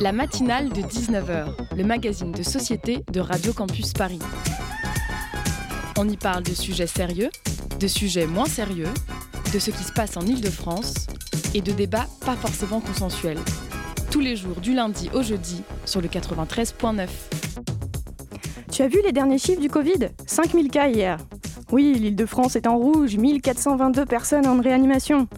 La matinale de 19h, le magazine de société de Radio Campus Paris. On y parle de sujets sérieux, de sujets moins sérieux, de ce qui se passe en Ile-de-France et de débats pas forcément consensuels. Tous les jours du lundi au jeudi sur le 93.9. Tu as vu les derniers chiffres du Covid? 5000 cas hier. Oui, l'Île-de-France est en rouge, 1422 personnes en réanimation.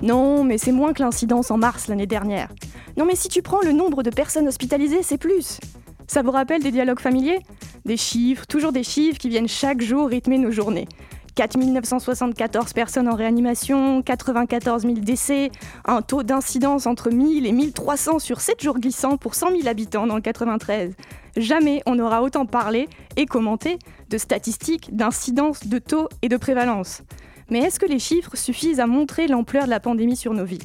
Non, mais c'est moins que l'incidence en mars l'année dernière. Non, mais si tu prends le nombre de personnes hospitalisées, c'est plus. Ça vous rappelle des dialogues familiers? Des chiffres, toujours des chiffres qui viennent chaque jour rythmer nos journées. 4 974 personnes en réanimation, 94 000 décès, un taux d'incidence entre 1000 et 1300 sur 7 jours glissants pour 100 000 habitants dans le 93. Jamais on n'aura autant parlé et commenté de statistiques, d'incidence, de taux et de prévalence. Mais est-ce que les chiffres suffisent à montrer l'ampleur de la pandémie sur nos vies?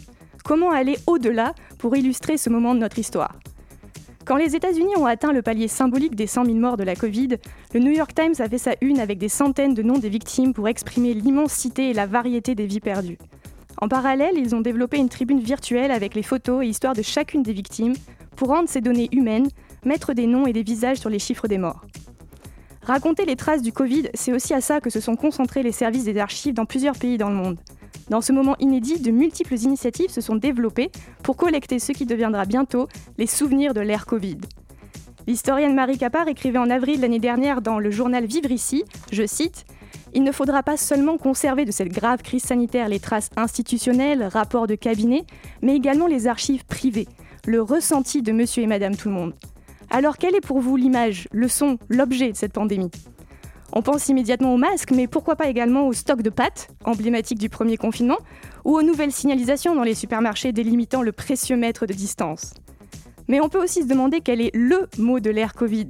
Comment aller au-delà pour illustrer ce moment de notre histoire? Quand les États-Unis ont atteint le palier symbolique des 100 000 morts de la Covid, le New York Times a fait sa une avec des centaines de noms des victimes pour exprimer l'immensité et la variété des vies perdues. En parallèle, ils ont développé une tribune virtuelle avec les photos et histoires de chacune des victimes pour rendre ces données humaines, mettre des noms et des visages sur les chiffres des morts. Raconter les traces du Covid, c'est aussi à ça que se sont concentrés les services des archives dans plusieurs pays dans le monde. Dans ce moment inédit, de multiples initiatives se sont développées pour collecter ce qui deviendra bientôt les souvenirs de l'ère Covid. L'historienne Marie Capard écrivait en avril l'année dernière dans le journal Vivre ici, je cite, Il ne faudra pas seulement conserver de cette grave crise sanitaire les traces institutionnelles, rapports de cabinet, mais également les archives privées, le ressenti de monsieur et madame tout le monde. Alors quelle est pour vous l'image, le son, l'objet de cette pandémie? On pense immédiatement aux masques, mais pourquoi pas également au stock de pâtes, emblématique du premier confinement, ou aux nouvelles signalisations dans les supermarchés délimitant le précieux mètre de distance? Mais on peut aussi se demander quel est LE mot de l'ère Covid.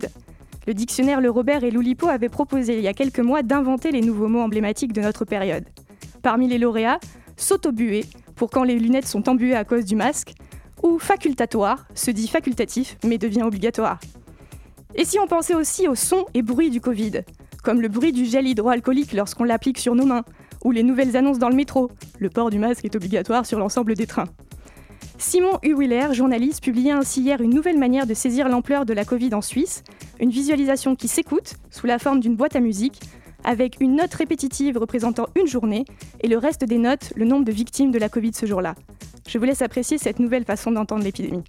Le dictionnaire Le Robert et Loulipo avaient proposé il y a quelques mois d'inventer les nouveaux mots emblématiques de notre période. Parmi les lauréats, s'autobuer, pour quand les lunettes sont embuées à cause du masque, ou facultatoire, se dit facultatif mais devient obligatoire. Et si on pensait aussi aux sons et bruits du Covid, comme le bruit du gel hydroalcoolique lorsqu'on l'applique sur nos mains, ou les nouvelles annonces dans le métro, le port du masque est obligatoire sur l'ensemble des trains. Simon Huwiller, journaliste, publiait ainsi hier une nouvelle manière de saisir l'ampleur de la Covid en Suisse, une visualisation qui s'écoute sous la forme d'une boîte à musique, avec une note répétitive représentant une journée et le reste des notes le nombre de victimes de la Covid ce jour-là. Je vous laisse apprécier cette nouvelle façon d'entendre l'épidémie.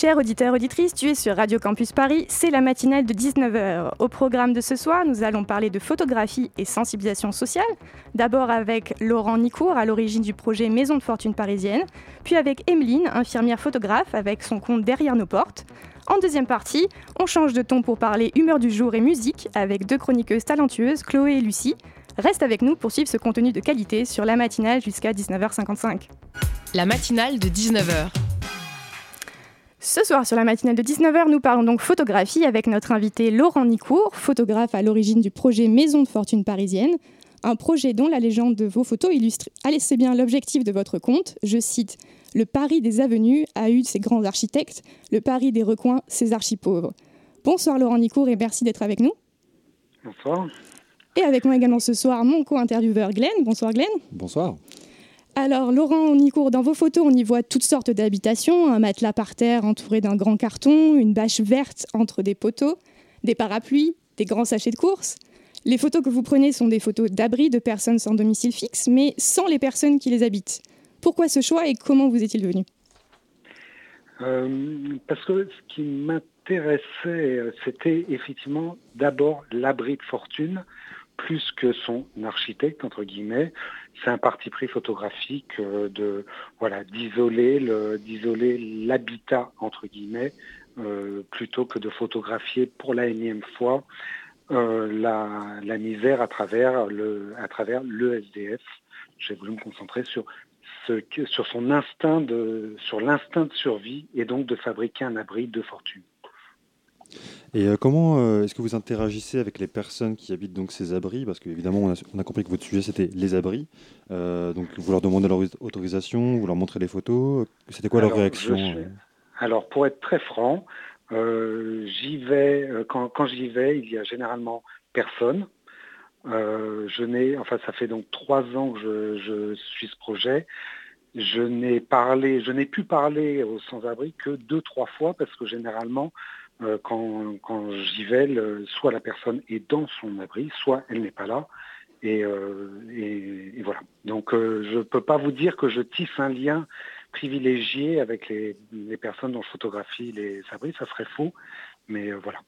Chers auditeurs, auditrices, tu es sur Radio Campus Paris, c'est la matinale de 19h. Au programme de ce soir, nous allons parler de photographie et sensibilisation sociale. D'abord avec Laurent Nicourt, à l'origine du projet Maison de Fortune Parisienne, puis avec Emeline, infirmière photographe, avec son compte Derrière nos portes. En deuxième partie, on change de ton pour parler humeur du jour et musique, avec deux chroniqueuses talentueuses, Chloé et Lucie. Reste avec nous pour suivre ce contenu de qualité sur la matinale jusqu'à 19h55. La matinale de 19h. Ce soir, sur la matinale de 19h, nous parlons donc photographie avec notre invité Laurent Nicourt, photographe à l'origine du projet Maison de Fortune Parisienne, un projet dont la légende de vos photos illustre c'est bien l'objectif de votre compte. Je cite Le Paris des avenues a eu ses grands architectes, le Paris des recoins, ses archipauvres. Bonsoir Laurent Nicourt et merci d'être avec nous. Bonsoir. Et avec moi également ce soir, mon co-intervieweur Glenn. Bonsoir Glenn. Bonsoir. Alors, Laurent Nicourt, dans vos photos, on y voit toutes sortes d'habitations, un matelas par terre entouré d'un grand carton, une bâche verte entre des poteaux, des parapluies, des grands sachets de course. Les photos que vous prenez sont des photos d'abri de personnes sans domicile fixe, mais sans les personnes qui les habitent. Pourquoi ce choix et comment vous est-il venu? Euh, Parce que ce qui m'intéressait, euh, c'était effectivement d'abord l'abri de fortune, plus que son architecte, entre guillemets, c'est un parti pris photographique euh, de voilà d'isoler d'isoler l'habitat entre guillemets euh, plutôt que de photographier pour la énième fois la, misère à travers, le, à travers le SDF. J'ai voulu me concentrer sur, sur son instinct de, sur l'instinct de survie et donc de fabriquer un abri de fortune. Et euh, comment euh, est-ce que vous interagissez avec les personnes qui habitent donc ces abris? Parce qu'évidemment, on a, on a compris que votre sujet c'était les abris. Euh, donc vous leur demandez leur autorisation, vous leur montrez les photos. C'était quoi leur réaction Alors pour être très franc, j'y vais quand, quand j'y vais, il y a généralement personne. je n'ai, enfin ça fait donc trois ans que je, je suis ce projet. Je n'ai parlé, je n'ai pu parler aux sans-abri que deux, trois fois parce que généralement, euh, quand, j'y vais, soit la personne est dans son abri, soit elle n'est pas là. Et, euh, voilà. Donc euh, je ne peux pas vous dire que je tisse un lien privilégié avec les, les, personnes dont je photographie les abris, ça serait faux. Mais voilà.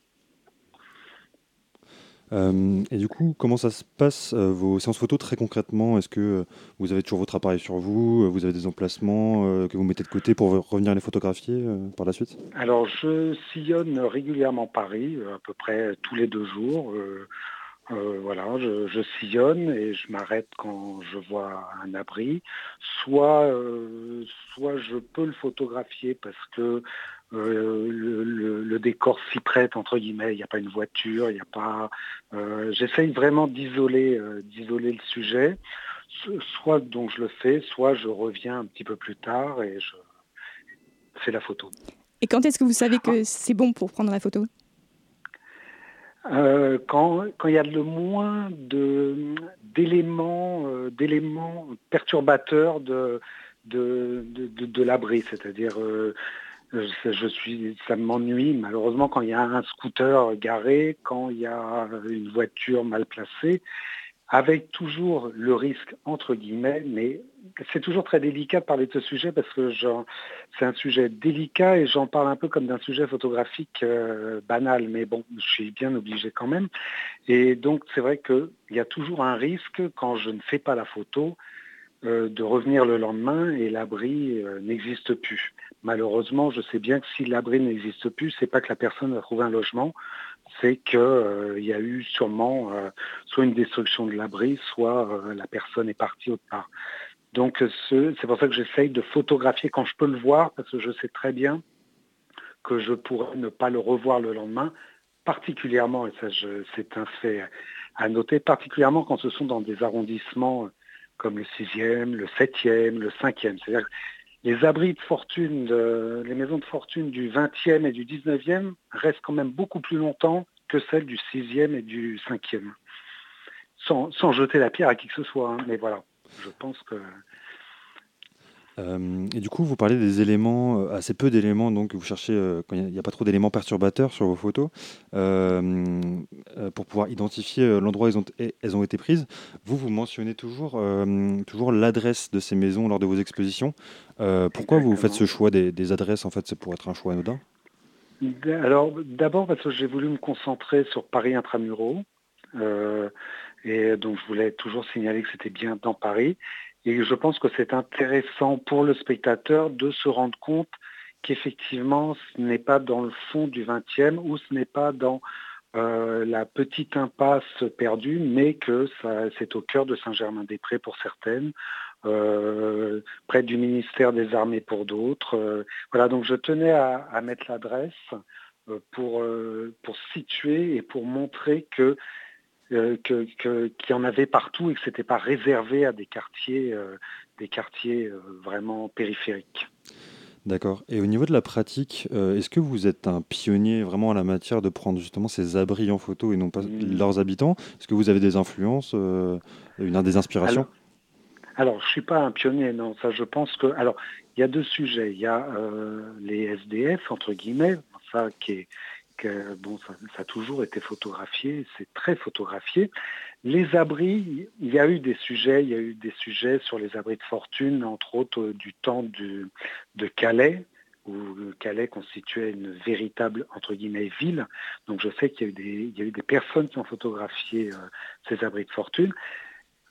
Euh, et du coup, comment ça se passe euh, vos séances photos très concrètement? Est-ce que vous avez toujours votre appareil sur vous Vous avez des emplacements euh, que vous mettez de côté pour revenir les photographier par la suite? Alors, je sillonne régulièrement Paris, à peu près tous les deux jours. voilà, je, sillonne et je m'arrête quand je vois un abri. Soit, soit je peux le photographier parce que euh, le, décor s'y prête entre guillemets. Il n'y a pas une voiture, il n'y a pas. Euh, j'essaye vraiment d'isoler, euh, d'isoler le sujet. Soit donc je le fais, soit je reviens un petit peu plus tard et je fais la photo. Et quand est-ce que vous savez que c'est bon pour prendre la photo? Quand, quand, il y a le moins d'éléments, d'éléments perturbateurs de, de, de, de l'abri, c'est-à-dire je, suis, ça m'ennuie malheureusement quand il y a un scooter garé, quand il y a une voiture mal placée, avec toujours le risque entre guillemets, mais c'est toujours très délicat de parler de ce sujet parce que c'est un sujet délicat et j'en parle un peu comme d'un sujet photographique euh, banal, mais bon, je suis bien obligé quand même. Et donc c'est vrai qu'il y a toujours un risque quand je ne fais pas la photo de revenir le lendemain et l'abri euh, n'existe plus. Malheureusement, je sais bien que si l'abri n'existe plus, c'est pas que la personne a trouvé un logement, c'est qu'il euh, y a eu sûrement soit une destruction de l'abri, soit la personne est partie autre part. Donc c'est pour ça que j'essaye de photographier quand je peux le voir, parce que je sais très bien que je pourrais ne pas le revoir le lendemain, particulièrement, et ça c'est un fait à noter, particulièrement quand ce sont dans des arrondissements comme le sixième, le septième, le cinquième. C'est-à-dire les abris de fortune, les maisons de fortune du 20e et du 19e restent quand même beaucoup plus longtemps que celles du 6e et du 5e. Sans, jeter la pierre à qui que ce soit, hein. mais voilà, je pense que euh, et du coup, vous parlez des éléments, euh, assez peu d'éléments, donc vous cherchez, euh, quand il n'y a, pas trop d'éléments perturbateurs sur vos photos, pour pouvoir identifier l'endroit où elles ont, été prises. Vous, vous mentionnez toujours, toujours l'adresse de ces maisons lors de vos expositions. pourquoi vous faites ce choix des, adresses En fait, c'est pour être un choix anodin? Alors, d'abord parce que j'ai voulu me concentrer sur Paris intramuros. et donc, je voulais toujours signaler que c'était bien dans Paris. Et je pense que c'est intéressant pour le spectateur de se rendre compte qu'effectivement, ce n'est pas dans le fond du 20e ou ce n'est pas dans euh, la petite impasse perdue, mais que c'est au cœur de Saint-Germain-des-Prés pour certaines, euh, près du ministère des Armées pour d'autres. Euh, voilà, donc je tenais à, à mettre l'adresse pour, pour situer et pour montrer que euh, qu'il y en avait partout et que ce n'était pas réservé à des quartiers, euh, des quartiers euh, vraiment périphériques. D'accord. Et au niveau de la pratique, est-ce que vous êtes un pionnier vraiment en la matière de prendre justement ces abris en photo et non pas mmh. leurs habitants? Est-ce que vous avez des influences, une des inspirations? Alors, je ne suis pas un pionnier, non. Ça, je pense que. Alors, il y a deux sujets. Il y a les SDF, entre guillemets, ça qui est, bon, ça, a toujours été photographié, c'est très photographié. Les abris, il y a eu des sujets, il y a eu des sujets sur les abris de fortune, entre autres euh, du temps de Calais, où Calais constituait une véritable entre guillemets ville. Donc je sais qu'il y, a eu des personnes qui ont photographié euh, ces abris de fortune.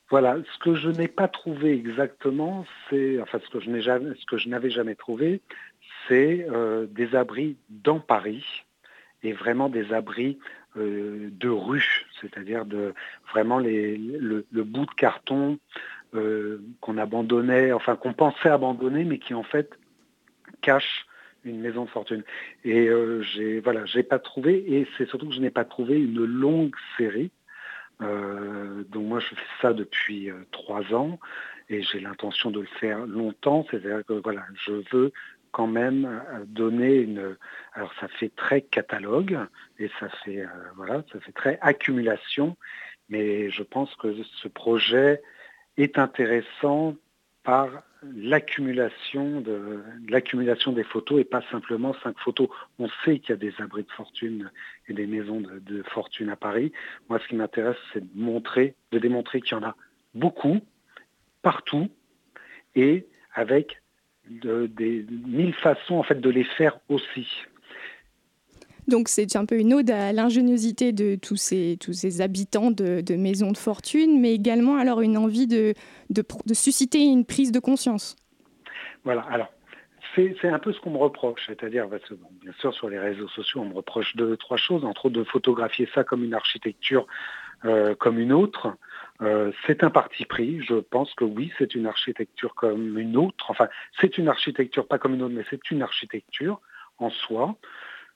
Voilà, ce que je n'ai pas trouvé exactement, c'est, enfin ce que je n'ai jamais, ce que je n'avais jamais trouvé, c'est euh, des abris dans Paris, et vraiment des abris de rue, c'est-à-dire de vraiment le, bout de carton qu'on abandonnait, enfin qu'on pensait abandonner, mais qui en fait cache une maison de fortune. Et j'ai voilà, j'ai pas trouvé, et c'est surtout que je n'ai pas trouvé une longue série. donc moi je fais ça depuis trois ans et j'ai l'intention de le faire longtemps. C'est-à-dire que voilà, je veux quand même euh, donner une. Alors ça fait très catalogue et ça fait euh, voilà, ça fait très accumulation, mais je pense que ce projet est intéressant par l'accumulation de l'accumulation des photos et pas simplement cinq photos. On sait qu'il y a des abris de fortune et des maisons de, de fortune à Paris. Moi, ce qui m'intéresse, c'est de montrer, de démontrer qu'il y en a beaucoup, partout, et avec des mille façons en fait de les faire aussi. Donc c'est un peu une ode à l'ingéniosité de tous ces, tous ces habitants de, maisons de fortune, mais également alors une envie de, de, susciter une prise de conscience. Voilà, alors c'est un peu ce qu'on me reproche, c'est-à-dire, bien sûr sur les réseaux sociaux on me reproche deux, trois choses, entre autres de photographier ça comme une architecture euh, comme une autre, euh, c'est un parti pris. Je pense que oui, c'est une architecture comme une autre. Enfin, c'est une architecture pas comme une autre, mais c'est une architecture en soi.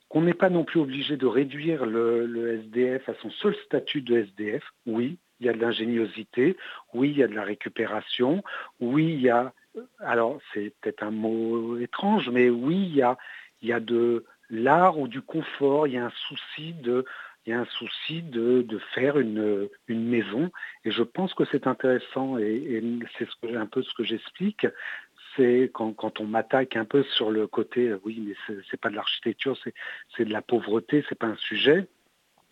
Qu'on n'est pas non plus obligé de réduire le, SDF à son seul statut de SDF. Oui, il y a de l'ingéniosité. Oui, il y a de la récupération. Oui, il y a. Alors, c'est peut-être un mot étrange, mais oui, il y a, il y a de l'art ou du confort. Il y a un souci de il y a un souci de, faire une, maison. Et je pense que c'est intéressant, et, c'est un peu ce que j'explique, c'est quand, on m'attaque un peu sur le côté, euh, oui, mais c'est pas de l'architecture, c'est de la pauvreté, c'est pas un sujet.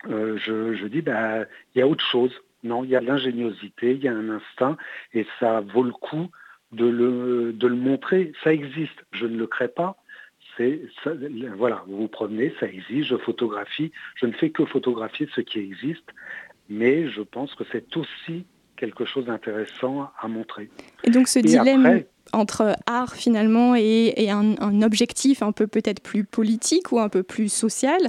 Euh, je, dis, bah, il y a autre chose. Non, il y a l'ingéniosité, il y a un instinct, et ça vaut le coup de le, de le montrer. Ça existe, je ne le crée pas, c'est voilà, vous vous promenez, ça existe, je photographie, je ne fais que photographier ce qui existe, mais je pense que c'est aussi quelque chose d'intéressant à montrer. Et donc ce dilemme, entre art finalement et, un, objectif un peu peut-être plus politique ou un peu plus social.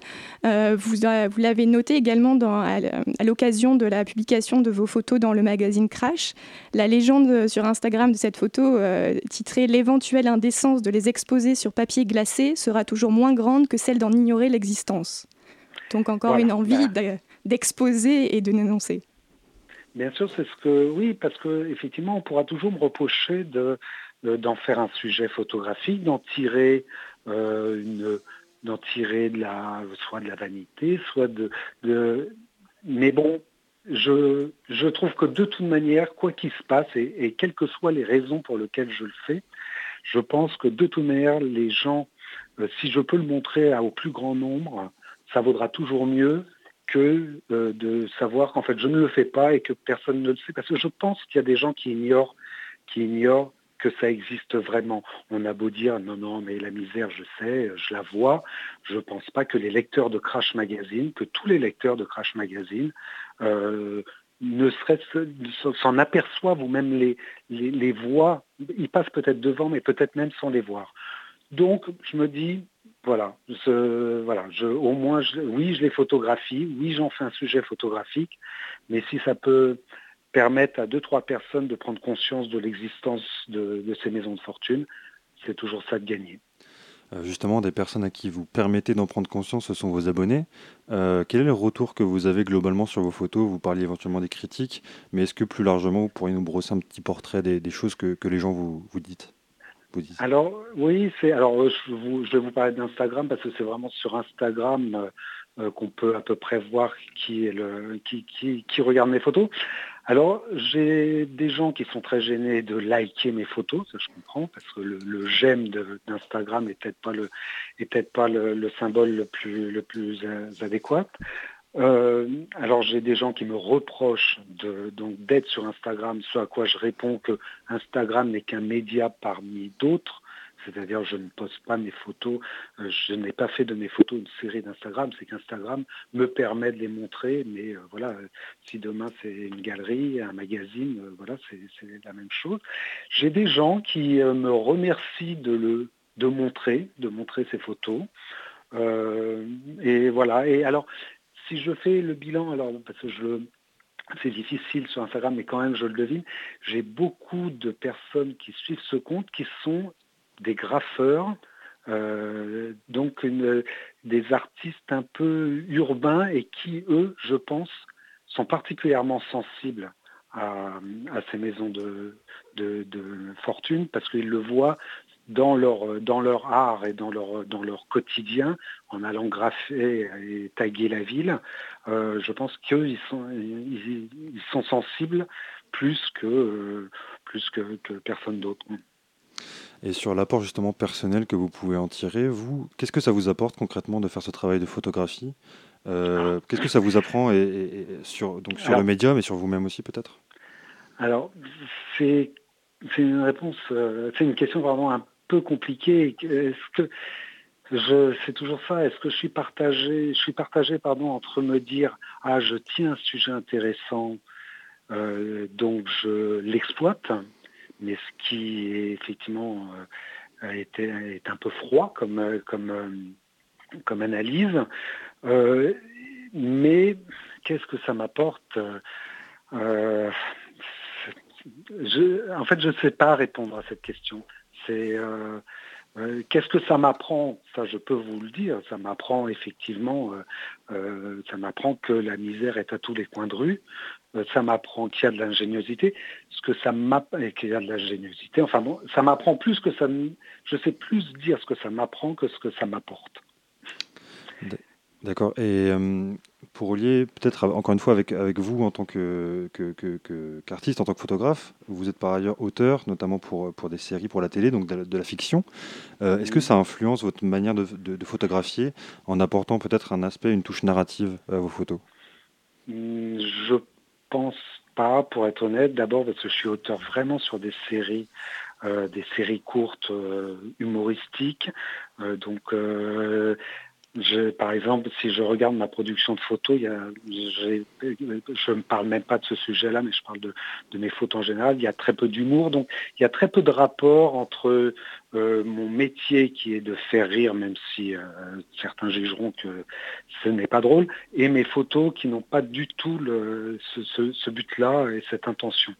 Euh, vous, vous l'avez noté également dans, à, l'occasion de la publication de vos photos dans le magazine Crash. La légende sur Instagram de cette photo euh, titrée L'éventuelle indécence de les exposer sur papier glacé sera toujours moins grande que celle d'en ignorer l'existence. Donc encore une envie d'exposer et de dénoncer. Bien sûr, c'est ce que oui, parce que effectivement, on pourra toujours me reprocher de d'en faire un sujet photographique, d'en tirer euh, d'en tirer de la soit de la vanité, soit de, mais bon, je, je, trouve que de toute manière, quoi qu'il se passe, et, quelles que soient les raisons pour lesquelles je le fais, je pense que de toute manière, les gens, euh, si je peux le montrer au plus grand nombre, ça vaudra toujours mieux que euh, de savoir qu'en fait je ne le fais pas et que personne ne le sait. Parce que je pense qu'il y a des gens qui ignorent, qui ignorent que ça existe vraiment. On a beau dire non, non, mais la misère, je sais, je la vois. Je ne pense pas que les lecteurs de Crash Magazine, que tous les lecteurs de Crash Magazine, euh, ne s'en aperçoivent ou même les, les, voient. Ils passent peut-être devant, mais peut-être même sans les voir. Donc, je me dis, voilà, voilà au moins, oui, je les photographie, oui, j'en fais un sujet photographique, mais si ça peut permettent à deux, trois personnes de prendre conscience de l'existence de, ces maisons de fortune, c'est toujours ça de gagner. Euh, justement, des personnes à qui vous permettez d'en prendre conscience, ce sont vos abonnés. Euh, quel est le retour que vous avez globalement sur vos photos? Vous parliez éventuellement des critiques, mais est-ce que plus largement, vous pourriez nous brosser un petit portrait des, choses que, les gens vous, vous dites alors oui, c'est alors je, vais vous parler d'Instagram parce que c'est vraiment sur Instagram euh, qu'on peut à peu près voir qui est le qui, regarde mes photos. Alors, j'ai des gens qui sont très gênés de liker mes photos, ça je comprends, parce que le, j'aime d'Instagram n'est peut-être pas le symbole le plus plus adéquat. Euh, alors j'ai des gens qui me reprochent d'être sur Instagram, ce à quoi je réponds que Instagram n'est qu'un média parmi d'autres. C'est-à-dire, je ne poste pas mes photos, euh, je n'ai pas fait de mes photos une série d'Instagram, c'est qu'Instagram me permet de les montrer, mais euh, voilà, euh, si demain c'est une galerie, un magazine, voilà, c'est la même chose. J'ai des gens qui me remercient de le de montrer, de montrer ces photos. et voilà. Et alors, si je fais le bilan, alors parce que je c'est difficile sur Instagram, mais quand même je le devine, j'ai beaucoup de personnes qui suivent ce compte qui sont des graffeurs, euh, donc des artistes un peu urbains et qui, eux, je pense, sont particulièrement sensibles à, ces maisons de, fortune parce qu'ils le voient dans leur, art et dans leur, quotidien, en allant graffer et taguer la ville, euh, je pense qu'eux, ils sont, sensibles plus que, personne d'autre. Et sur l'apport justement personnel que vous pouvez en tirer, vous, qu'est-ce que ça vous apporte concrètement de faire ce travail de photographie? Euh, Qu'est-ce que ça vous apprend et, sur, donc sur le médium et sur vous-même aussi peut-être? Alors, c'est une réponse, euh, c'est une question vraiment un peu compliqué. Est-ce que je, c'est toujours ça. Est-ce que je suis partagé, je suis partagé pardon, entre me dire ah je tiens un sujet intéressant, euh, donc je l'exploite, mais ce qui est effectivement euh, est, est, un peu froid comme euh, comme analyse. mais qu'est-ce que ça m'apporte En fait, je ne sais pas répondre à cette question. C'est euh, euh, qu'est-ce que ça m'apprend? Ça, je peux vous le dire. Ça m'apprend effectivement, euh, ça m'apprend que la misère est à tous les coins de rue. Ça m'apprend qu'il y a de l'ingéniosité. Ce que ça m'apprend, qu'il y a de l'ingéniosité. Enfin bon, ça m'apprend plus que ça. Je sais plus dire ce que ça m'apprend que ce que ça m'apporte. D'accord. Et euh, pour relier, peut-être encore une fois avec, avec vous en tant que, qu'artiste, en tant que photographe, vous êtes par ailleurs auteur, notamment pour, pour des séries pour la télé, donc de, la fiction. Euh, est-ce que ça influence votre manière de, photographier en apportant peut-être un aspect, une touche narrative à vos photos? Hmm, Je pas, pour être honnête. D'abord parce que je suis auteur vraiment sur des séries. Euh, des séries courtes humoristiques. donc par exemple, si je regarde ma production de photos, je ne parle même pas de ce sujet-là, mais je parle de, mes photos en général. Il y a très peu d'humour, donc il y a très peu de rapport entre euh, mon métier qui est de faire rire, même si euh, certains jugeront que ce n'est pas drôle, et mes photos qui n'ont pas du tout ce but-là et cette intention.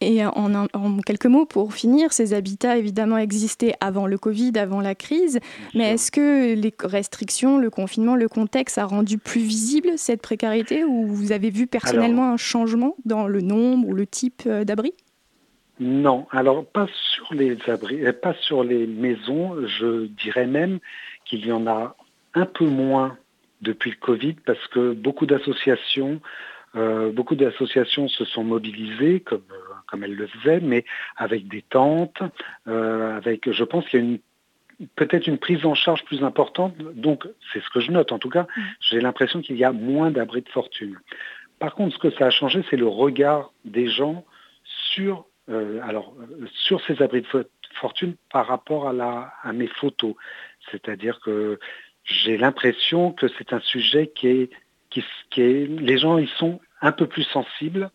Et en, quelques mots, pour finir, ces habitats évidemment existaient avant le Covid, avant la crise, mais est-ce que les restrictions, le confinement, le contexte a rendu plus visible cette précarité ou vous avez vu personnellement un changement dans le nombre ou le type euh, d'abris Non, alors pas sur les abris, euh, pas sur les maisons, je dirais même qu'il y en a un peu moins depuis le Covid parce que beaucoup d'associations euh, beaucoup d'associations se sont mobilisées comme, comme elles le faisaient, mais avec des tentes, euh, avec, je pense qu'il y a une peut-être une prise en charge plus importante. Donc, c'est ce que je note en tout cas. Mm. J'ai l'impression qu'il y a moins d'abris de fortune. Par contre, ce que ça a changé, c'est le regard des gens sur, alors, sur ces abris de fortune par rapport à, la, à mes photos. C'est-à-dire que j'ai l'impression que c'est un sujet qui est qui, est, les gens ils sont un peu plus sensibles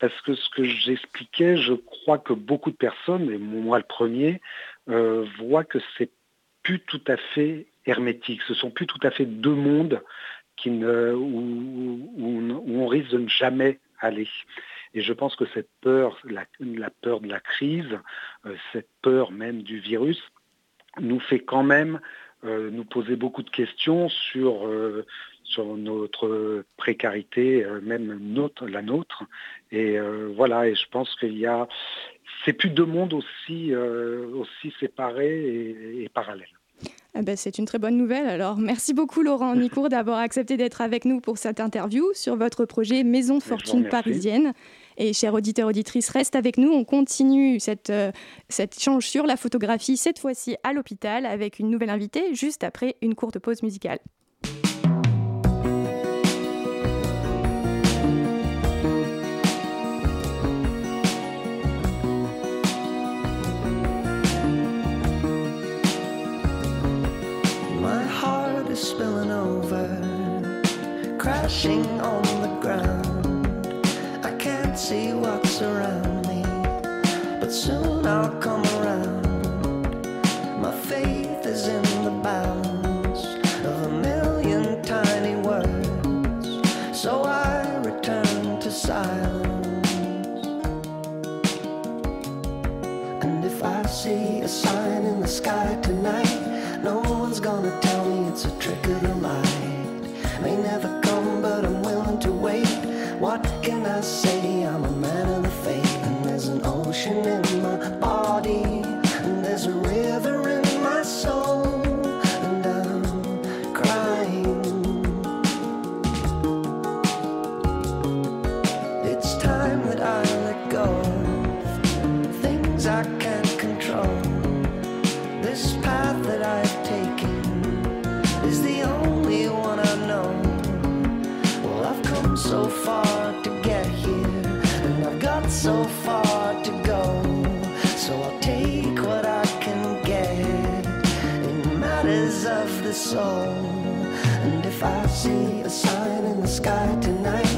parce que ce que j'expliquais, je crois que beaucoup de personnes, et moi le premier, euh, voient que c'est plus tout à fait hermétique. Ce sont plus tout à fait deux mondes qui ne, où, on risque de ne jamais aller. Et je pense que cette peur, la, peur de la crise, euh, cette peur même du virus, nous fait quand même euh, nous poser beaucoup de questions sur, sur notre précarité, euh, même notre, la nôtre. Et voilà, et je pense qu'il y a, c'est plus deux mondes aussi, aussi séparés et, parallèles. Eh ben, c'est une très bonne nouvelle. Alors, merci beaucoup Laurent Nicourt d'avoir accepté d'être avec nous pour cette interview sur votre projet Maison de Fortune Parisienne. Et chers auditeurs, auditrices, reste avec nous. On continue cette, euh, cette échange sur la photographie, cette fois-ci à l'hôpital, avec une nouvelle invitée, juste après une courte pause musicale. over, crashing on the ground. I can't see what's around me, but soon I'll come around. My faith is in the bounds of a million tiny words, so I return to silence. And if I see a sign in the sky tonight, no one's gonna tell me it's a trick of the I say? I'm a man of the faith, and there's an ocean in my body, soul. And if I see a sign in the sky tonight,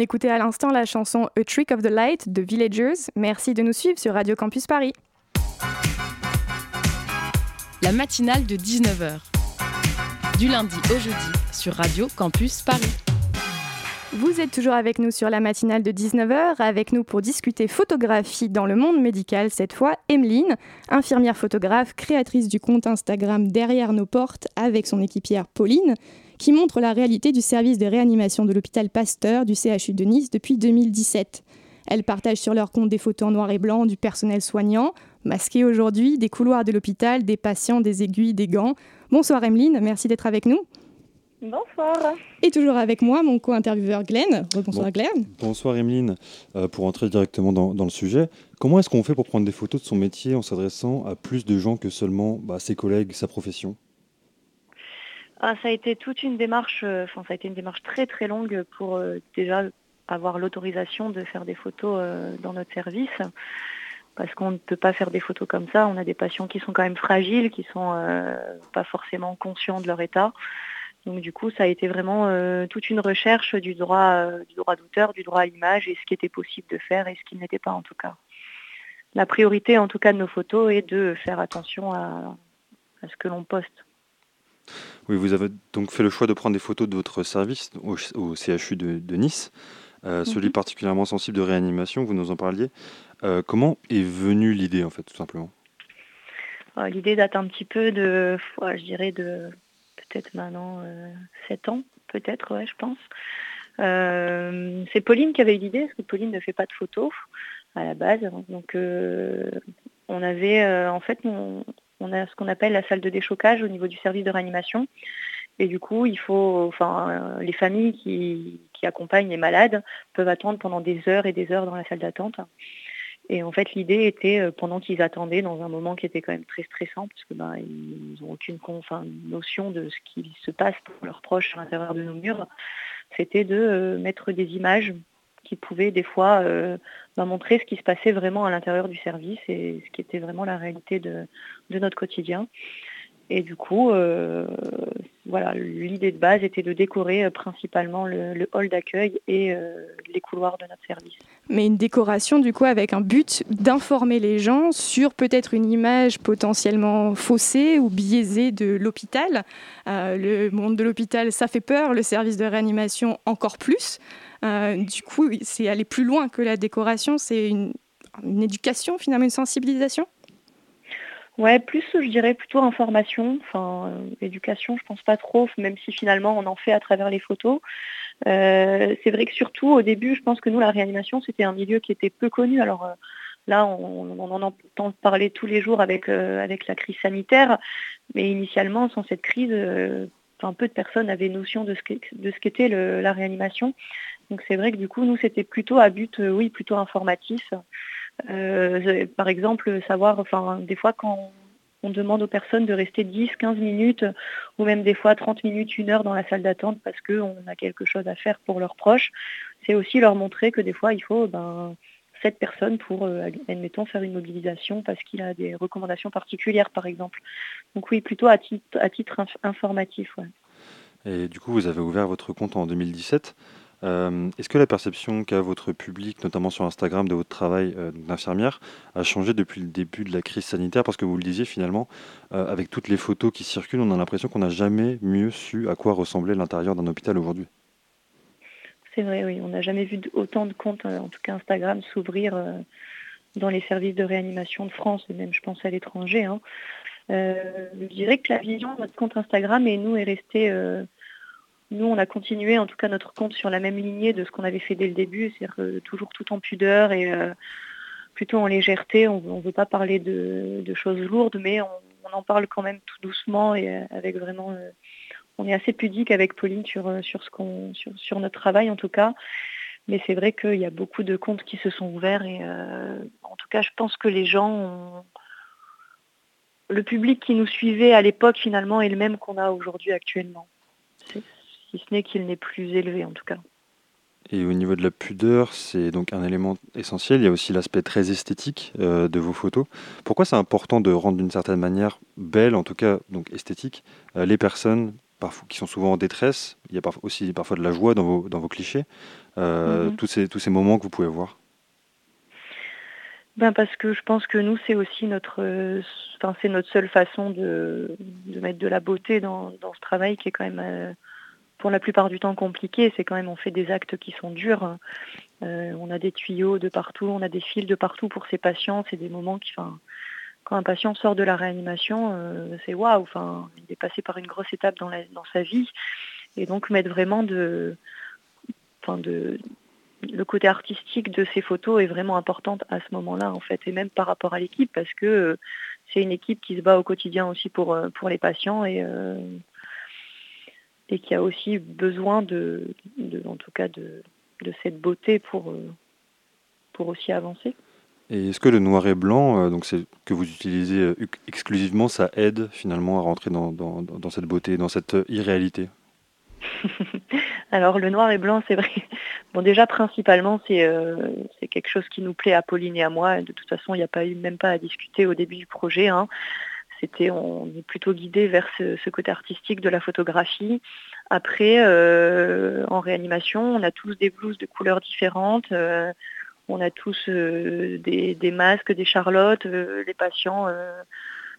écoutait à l'instant la chanson A Trick of the Light de Villagers. Merci de nous suivre sur Radio Campus Paris. La matinale de 19h. Du lundi au jeudi sur Radio Campus Paris. Vous êtes toujours avec nous sur la matinale de 19h, avec nous pour discuter photographie dans le monde médical, cette fois Emeline, infirmière photographe, créatrice du compte Instagram Derrière nos portes avec son équipière Pauline, qui montre la réalité du service de réanimation de l'hôpital Pasteur du CHU de Nice depuis 2017. Elles partagent sur leur compte des photos en noir et blanc du personnel soignant, masqué aujourd'hui, des couloirs de l'hôpital, des patients, des aiguilles, des gants. Bonsoir Emeline, merci d'être avec nous. Bonsoir. Et toujours avec moi, mon co-intervieweur Glenn. Bonsoir Bon. Glenn. Bonsoir Emeline. Euh, pour entrer directement dans, dans le sujet, comment est-ce qu'on fait pour prendre des photos de son métier en s'adressant à plus de gens que seulement bah, ses collègues, sa profession? Ah, ça a été toute une démarche, euh, enfin ça a été une démarche très très longue pour euh, déjà avoir l'autorisation de faire des photos euh, dans notre service. Parce qu'on ne peut pas faire des photos comme ça. On a des patients qui sont quand même fragiles, qui sont euh, pas forcément conscients de leur état. Donc du coup, ça a été vraiment toute une recherche du droit, du d'auteur, du droit à l'image et ce qui était possible de faire et ce qui n'était pas en tout cas. La priorité en tout cas de nos photos est de faire attention à ce que l'on poste. Oui, vous avez donc fait le choix de prendre des photos de votre service au, au CHU de, de Nice. celui Mhm. particulièrement sensible de réanimation, vous nous en parliez. Euh, comment est venue l'idée, en fait, tout simplement? Euh, L'idée date un petit peu de, je dirais de peut-être maintenant euh, 7 ans, peut-être, ouais, je pense. Euh, c'est Pauline qui avait eu l'idée, parce que Pauline ne fait pas de photos à la base. Donc euh, on avait, euh, en fait, on, on a ce qu'on appelle la salle de déchocage au niveau du service de réanimation. Et du coup, il faut, enfin, euh, les familles qui, accompagnent les malades peuvent attendre pendant des heures et des heures dans la salle d'attente. Et en fait, l'idée était, euh, pendant qu'ils attendaient, dans un moment qui était quand même très stressant, parce que ben, n'ont aucune enfin, notion de ce qui se passe pour leurs proches à l'intérieur de nos murs, c'était de euh, mettre des images qui pouvaient des fois euh, ben, montrer ce qui se passait vraiment à l'intérieur du service et ce qui était vraiment la réalité de, notre quotidien. Et du coup, euh, voilà, l'idée de base était de décorer euh, principalement le, hall d'accueil et les couloirs de notre service. Mais une décoration du coup avec un but d'informer les gens sur peut-être une image potentiellement faussée ou biaisée de l'hôpital. Le monde de l'hôpital, ça fait peur, le service de réanimation encore plus. Euh, du coup, c'est aller plus loin que la décoration, c'est une, éducation finalement, une sensibilisation? Ouais, plus je dirais plutôt information, enfin euh, éducation, je pense pas trop, même si finalement on en fait à travers les photos. Euh, c'est vrai que surtout au début, je pense que nous la réanimation c'était un milieu qui était peu connu. Alors là, on, en entend parler tous les jours avec avec la crise sanitaire, mais initialement sans cette crise, peu de personnes avaient notion de ce qu'était la réanimation. Donc c'est vrai que du coup nous c'était plutôt à but, euh, oui, plutôt informatif. Euh, par exemple, savoir, enfin, des fois quand on demande aux personnes de rester 10, 15 minutes ou même des fois 30 minutes, une heure dans la salle d'attente parce qu'on a quelque chose à faire pour leurs proches, c'est aussi leur montrer que des fois il faut ben, cette personne pour, euh, admettons, faire une mobilisation parce qu'il a des recommandations particulières, par exemple. Donc oui, plutôt à titre, informatif. Et du coup, vous avez ouvert votre compte en 2017. Euh, Est-ce que la perception qu'a votre public, notamment sur Instagram, de votre travail euh, d'infirmière, a changé depuis le début de la crise sanitaire? Parce que vous le disiez finalement, euh, avec toutes les photos qui circulent, on a l'impression qu'on n'a jamais mieux su à quoi ressemblait l'intérieur d'un hôpital aujourd'hui. C'est vrai, oui. On n'a jamais vu autant de comptes, en tout cas Instagram, s'ouvrir dans les services de réanimation de France et même, je pense, à l'étranger. hein. Je dirais que la vision de notre compte Instagram et nous est restée. Nous, on a continué, en tout cas, notre compte sur la même lignée de ce qu'on avait fait dès le début, c'est-à-dire euh, toujours tout en pudeur et euh, plutôt en légèreté. On ne veut pas parler de, choses lourdes, mais on, en parle quand même tout doucement et euh, avec vraiment. on est assez pudique avec Pauline sur, sur, ce qu'on, sur, notre travail, en tout cas. Mais c'est vrai qu'il y a beaucoup de comptes qui se sont ouverts et en tout cas, je pense que les gens ont... Le public qui nous suivait à l'époque, finalement, est le même qu'on a aujourd'hui actuellement. Si ce n'est qu'il n'est plus élevé, en tout cas. Et au niveau de la pudeur, c'est donc un élément essentiel. Il y a aussi l'aspect très esthétique euh, de vos photos. Pourquoi c'est important de rendre d'une certaine manière belle, en tout cas donc esthétique, euh, les personnes parfois, qui sont souvent en détresse? Il y a parfois aussi parfois de la joie dans vos, dans vos clichés. Euh, Mhm. tous, ces, tous ces moments que vous pouvez voir? Ben parce que je pense que nous, c'est aussi notre, enfin, c'est notre seule façon de, de mettre de la beauté dans, dans ce travail qui est quand même, pour la plupart du temps, compliqué. C'est quand même, on fait des actes qui sont durs. Euh, on a des tuyaux de partout, on a des fils de partout pour ces patients. C'est des moments qui, quand un patient sort de la réanimation, euh, c'est waouh. Enfin, il est passé par une grosse étape dans, la, dans sa vie. Et donc mettre vraiment de, de, le côté artistique de ces photos est vraiment importante à ce moment-là en fait et même par rapport à l'équipe parce que euh, c'est une équipe qui se bat au quotidien aussi pour pour les patients et et qui a aussi besoin de, de en tout cas de, de cette beauté pour euh, pour aussi avancer. Et est-ce que le noir et blanc, euh, donc c'est que vous utilisez euh, ex- exclusivement, ça aide finalement à rentrer dans, dans- dans- dans cette beauté, dans cette irréalité? Alors le noir et blanc, c'est vrai. Bon déjà principalement c'est euh, c'est quelque chose qui nous plaît à Pauline et à moi. De toute façon, il n'y a pas eu même pas à discuter au début du projet. hein. C'était on est plutôt guidé vers ce, ce côté artistique de la photographie. Après, euh, en réanimation, on a tous des blouses de couleurs différentes. euh, on a tous euh, des, masques, des charlottes. les patients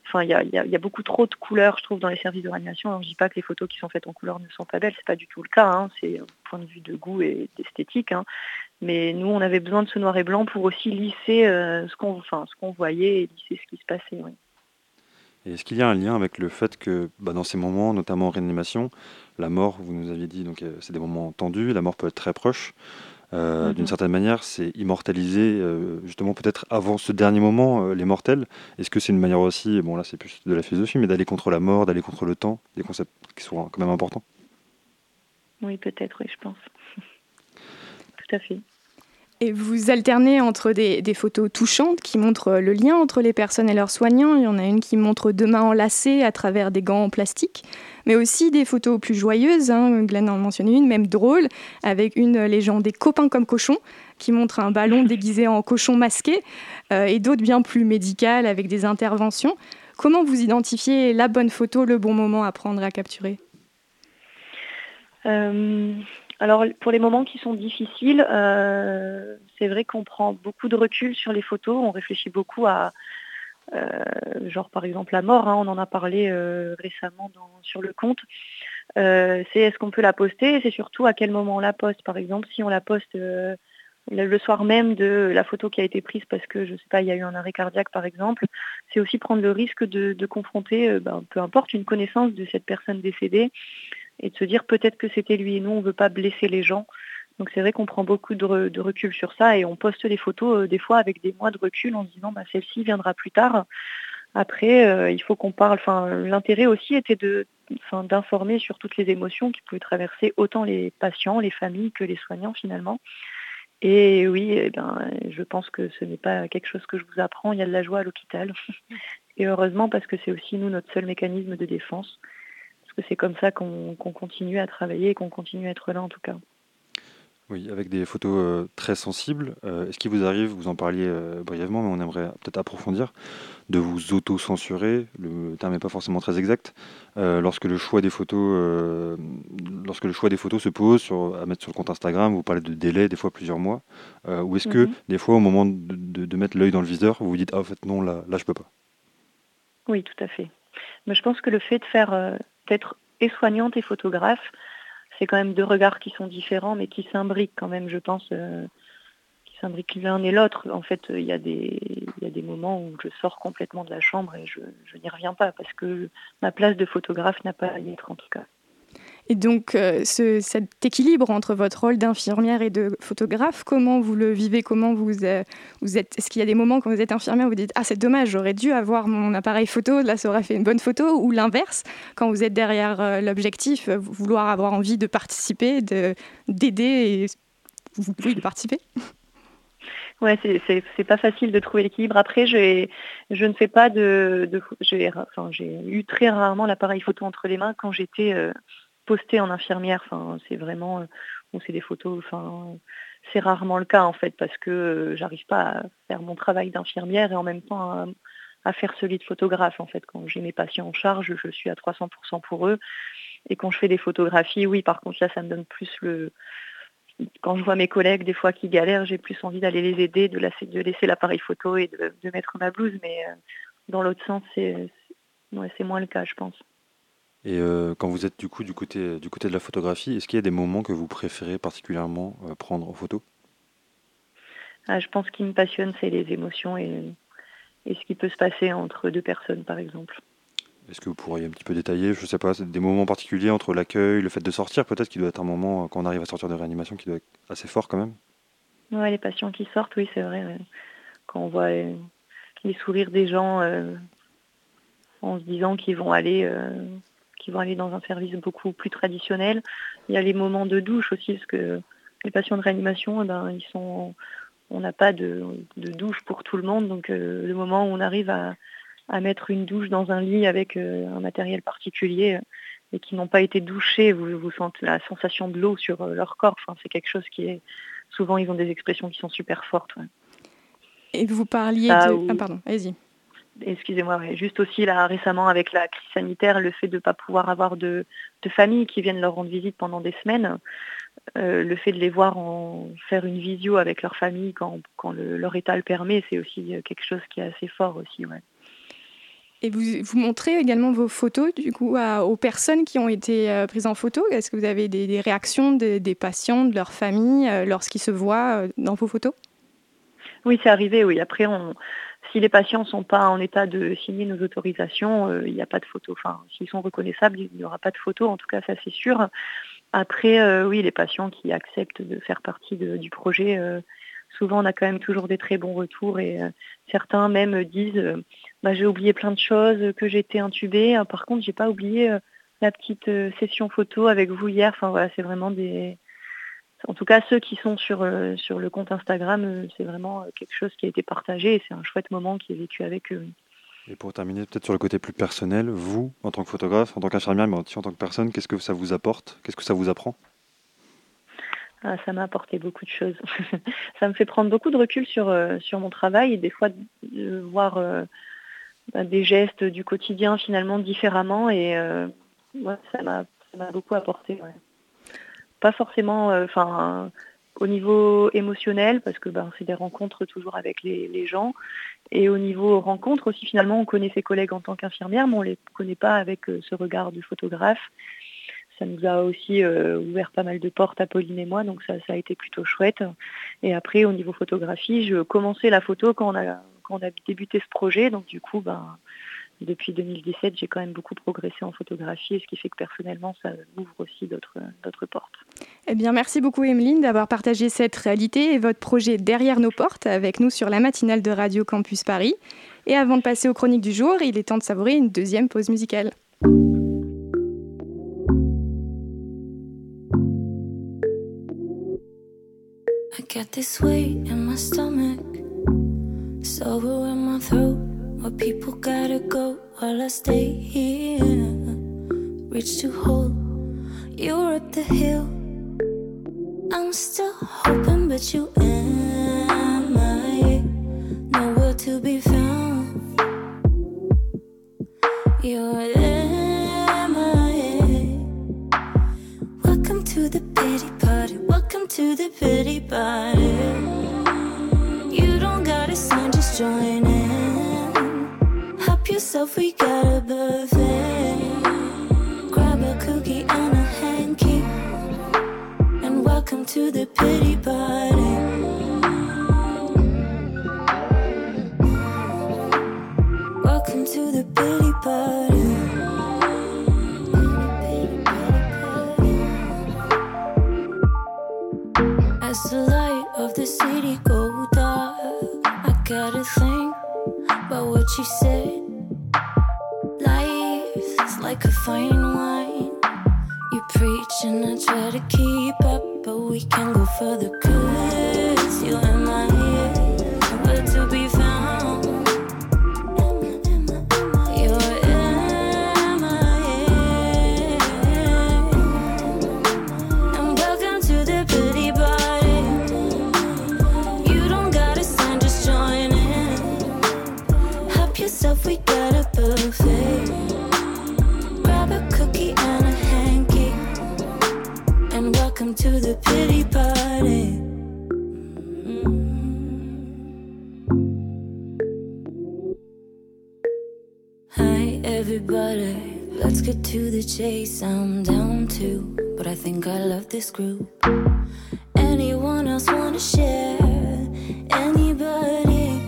Enfin, il y a, beaucoup trop de couleurs, je trouve, dans les services de réanimation. Je dis pas que les photos qui sont faites en couleur ne sont pas belles, c'est pas du tout le cas. Hein. C'est un point de vue de goût et d'esthétique. Hein. Mais nous, on avait besoin de ce noir et blanc pour aussi lisser ce qu'on enfin, ce voyait et lisser ce qui se passait. Et est-ce qu'il y a un lien avec le fait que bah, dans ces moments, notamment en réanimation, la mort, vous nous aviez dit, donc euh, c'est des moments tendus, la mort peut être très proche. Euh, mhm. D'une certaine manière, c'est immortaliser euh, justement peut-être avant ce dernier moment les mortels. Est-ce que c'est une manière aussi, bon là c'est plus de la philosophie, mais d'aller contre la mort, d'aller contre le temps, des concepts qui sont quand même importants? Oui, peut-être, oui, je pense. Tout à fait. Et vous alternez entre des, photos touchantes qui montrent le lien entre les personnes et leurs soignants. Il y en a une qui montre deux mains enlacées à travers des gants en plastique, mais aussi des photos plus joyeuses. Hein. Glenn en mentionnait une, même drôle, avec une légende des copains comme cochons, qui montre un ballon déguisé en cochon masqué, euh, et d'autres bien plus médicales avec des interventions. Comment vous identifiez la bonne photo, le bon moment à prendre, à capturer? Euh, alors pour les moments qui sont difficiles, euh, c'est vrai qu'on prend beaucoup de recul sur les photos, on réfléchit beaucoup à, euh, genre par exemple la mort, hein, on en a parlé euh, récemment sur le compte. c'est est-ce qu'on peut la poster? Et c'est surtout à quel moment on la poste. Par exemple, si on la poste le soir même de la photo qui a été prise parce que je sais pas, il y a eu un arrêt cardiaque par exemple, c'est aussi prendre le risque de, confronter, ben, peu importe, une connaissance de cette personne décédée et de se dire peut-être que c'était lui et nous, on ne veut pas blesser les gens. Donc c'est vrai qu'on prend beaucoup de, recul sur ça et on poste les photos euh, des fois avec des mois de recul en disant bah, celle-ci viendra plus tard. Après, euh, il faut qu'on parle. Enfin, l'intérêt aussi était de, d'informer sur toutes les émotions qui pouvaient traverser autant les patients, les familles que les soignants finalement. Et oui, eh ben, je pense que ce n'est pas quelque chose que je vous apprends. Il y a de la joie à l'hôpital. Et heureusement parce que c'est aussi nous notre seul mécanisme de défense que c'est comme ça qu'on continue à travailler et qu'on continue à être là en tout cas. Oui, avec des photos euh, très sensibles. Euh, est-ce qu'il vous arrive, vous en parliez euh, brièvement, mais on aimerait peut-être approfondir, de vous auto-censurer, le terme n'est pas forcément très exact, lorsque le choix des photos, lorsque le choix des photos se pose sur, à mettre sur le compte Instagram, vous parlez de délai, des fois plusieurs mois, ou est-ce que mhm. des fois au moment de, mettre l'œil dans le viseur, vous vous dites ah en fait non là là je peux pas? Oui, tout à fait. Mais je pense que le fait de faire être et soignante et photographe. C'est quand même deux regards qui sont différents, mais qui s'imbriquent quand même, je pense, euh, qui s'imbriquent l'un et l'autre. En fait, il y, a des, moments où je sors complètement de la chambre et je n'y reviens pas parce que ma place de photographe n'a pas à y être en tout cas. Et donc, euh, cet équilibre entre votre rôle d'infirmière et de photographe, comment vous le vivez? Comment vous, euh, vous êtes Est-ce qu'il y a des moments quand vous êtes infirmière où vous dites Ah, c'est dommage, j'aurais dû avoir mon appareil photo, là, ça aurait fait une bonne photo Ou l'inverse, quand vous êtes derrière euh, l'objectif, vouloir avoir envie de participer, d'aider et oui, de participer? Ouais, c'est pas facile de trouver l'équilibre. Après, je ne fais pas de, j'ai eu très rarement l'appareil photo entre les mains quand j'étais poster en infirmière. Enfin, c'est vraiment, bon, c'est des photos. Enfin, c'est rarement le cas en fait parce que euh, j'arrive pas à faire mon travail d'infirmière et en même temps à, faire celui de photographe. En fait, quand j'ai mes patients en charge, je suis à 300% pour eux. Et quand je fais des photographies, oui, par contre là, ça me donne plus le quand je vois mes collègues des fois qui galèrent, j'ai plus envie d'aller les aider, de, de laisser l'appareil photo et de, mettre ma blouse. Mais euh, dans l'autre sens, c'est moins le cas, je pense. Et euh, quand vous êtes du coup du côté, du côté de la photographie, est-ce qu'il y a des moments que vous préférez particulièrement euh, prendre en photo? Ah, Je pense qu'il me passionne, c'est les émotions et, et, ce qui peut se passer entre deux personnes, par exemple. Est-ce que vous pourriez un petit peu détailler, je ne sais pas, des moments particuliers entre l'accueil, le fait de sortir, peut-être qu'il doit être un moment, euh, quand on arrive à sortir de réanimation, qui doit être assez fort quand même? Oui, les patients qui sortent, oui, c'est vrai. Quand on voit les, sourires des gens en se disant qu'ils vont aller qui vont aller dans un service beaucoup plus traditionnel. Il y a les moments de douche aussi, parce que les patients de réanimation, eh ben, ils sont, on n'a pas de, douche pour tout le monde. Donc euh, le moment où on arrive à, mettre une douche dans un lit avec euh, un matériel particulier euh, et qui n'ont pas été douchés, vous, vous sentez la sensation de l'eau sur leur corps. Enfin, c'est quelque chose qui est souvent ils ont des expressions qui sont super fortes. Et vous parliez de... Ah, pardon, allez-y excusez-moi, juste aussi là récemment avec la crise sanitaire, le fait de ne pas pouvoir avoir de, familles qui viennent leur rendre visite pendant des semaines, euh, le fait de les voir en faire une visio avec leur famille quand, leur état le permet, c'est aussi euh, quelque chose qui est assez fort aussi. Et vous, vous montrez également vos photos du coup aux personnes qui ont été euh, prises en photo? Est-ce que vous avez des, réactions des patients, de leur famille euh, lorsqu'ils se voient dans vos photos? Oui, c'est arrivé. Oui. Après, on, si les patients ne sont pas en état de signer nos autorisations, il n'y a pas de photo. Enfin, s'ils sont reconnaissables, il n'y aura pas de photo. En tout cas, ça c'est sûr. Après, oui, les patients qui acceptent de faire partie du projet souvent on a quand même toujours des très bons retours et certains même disent bah, j'ai oublié plein de choses, que j'étais intubée. Euh, par contre, j'ai pas oublié euh, la petite euh, session photo avec vous hier. Enfin voilà, c'est vraiment des. En tout cas, ceux qui sont sur, sur le compte Instagram, c'est vraiment quelque chose qui a été partagé et c'est un chouette moment qui est vécu avec eux. Et pour terminer, peut-être sur le côté plus personnel, vous, en tant que photographe, en tant qu'infirmière, mais aussi en tant que personne, qu'est-ce que ça vous apporte? Qu'est-ce que ça vous apprend? Ah, ça m'a apporté beaucoup de choses. ça me fait prendre beaucoup de recul sur, sur mon travail et des fois de voir bah, des gestes du quotidien finalement différemment et euh, ça m'a beaucoup apporté. Pas forcément euh, enfin au niveau émotionnel parce que ben, c'est des rencontres toujours avec les, gens et au niveau rencontre aussi finalement on connaît ses collègues en tant qu'infirmière mais on les connaît pas avec euh, ce regard du photographe ça nous a aussi ouvert pas mal de portes à Pauline et moi, donc ça, ça, a été plutôt chouette. Et après, au niveau photographie, je commençais la photo quand on a on a débuté ce projet. Donc du coup, ben, depuis 2017, j'ai quand même beaucoup progressé en photographie, ce qui fait que personnellement, ça ouvre aussi d'autres portes. Eh bien, merci beaucoup, Emeline, d'avoir partagé cette réalité et votre projet derrière nos portes avec nous sur la matinale de Radio Campus Paris. Et avant de passer aux chroniques du jour, il est temps de savourer une deuxième pause musicale. Sober in my throat, where people gotta go while I stay here. Reach to hold you're up the hill. I'm still hoping, but you am I nowhere to be found. You're. Welcome to the pity party. Welcome to the pity party You don't gotta sign, just join in. Yourself, we got a buffet. Grab a cookie and a hanky. And welcome to the pity party. Welcome to the pity party. As the light of the city goes dark, I gotta think about what you said. Try to keep up, but we can go further. Cause you and my chase I'm down to, but I think I love this group. Anyone else wanna share? Anybody?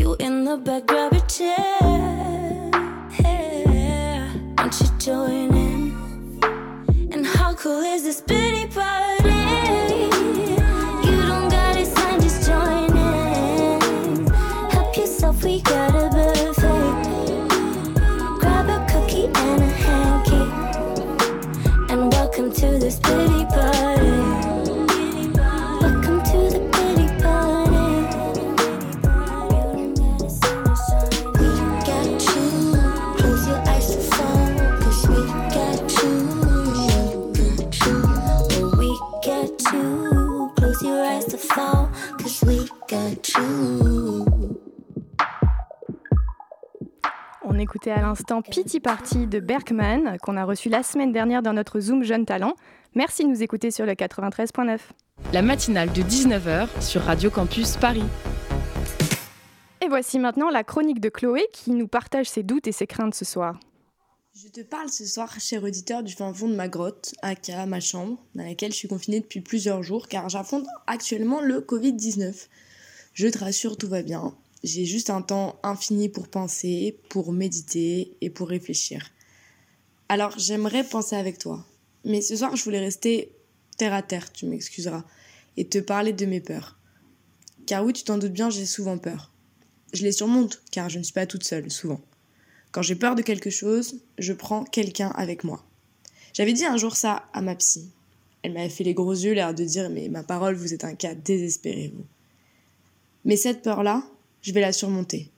You in the back, grab a chair. Yeah. Won't you join in? And how cool is this pity party? L'instant Pity Party de Berkman, qu'on a reçu la semaine dernière dans notre Zoom Jeune Talent. Merci de nous écouter sur le 93.9. La matinale de 19h sur Radio Campus Paris. et voici maintenant la chronique de Chloé qui nous partage ses doutes et ses craintes ce soir. Je te parle ce soir, cher auditeur, du fin fond de ma grotte, aka ma chambre, dans laquelle je suis confinée depuis plusieurs jours car j'affronte actuellement le Covid-19. Je te rassure, tout va bien. J'ai juste un temps infini pour penser, pour méditer et pour réfléchir. Alors j'aimerais penser avec toi. Mais ce soir, je voulais rester terre à terre, tu m'excuseras, et te parler de mes peurs. Car oui, tu t'en doutes bien, j'ai souvent peur. Je les surmonte, car je ne suis pas toute seule, souvent. Quand j'ai peur de quelque chose, je prends quelqu'un avec moi. J'avais dit un jour ça à ma psy. Elle m'avait fait les gros yeux, l'air de dire Mais ma parole, vous êtes un cas désespéré, vous. Mais cette peur-là, je vais la surmonter,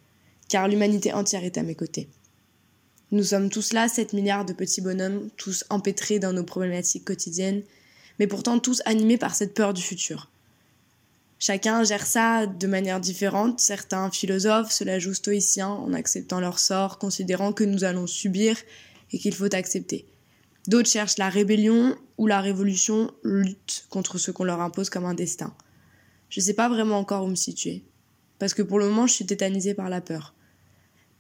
car l'humanité entière est à mes côtés. Nous sommes tous là, 7 milliards de petits bonhommes, tous empêtrés dans nos problématiques quotidiennes, mais pourtant tous animés par cette peur du futur. Chacun gère ça de manière différente. Certains philosophes se la jouent stoïciens en acceptant leur sort, considérant que nous allons subir et qu'il faut accepter. D'autres cherchent la rébellion ou la révolution, luttent contre ce qu'on leur impose comme un destin. Je ne sais pas vraiment encore où me situer. Parce que pour le moment, je suis tétanisée par la peur.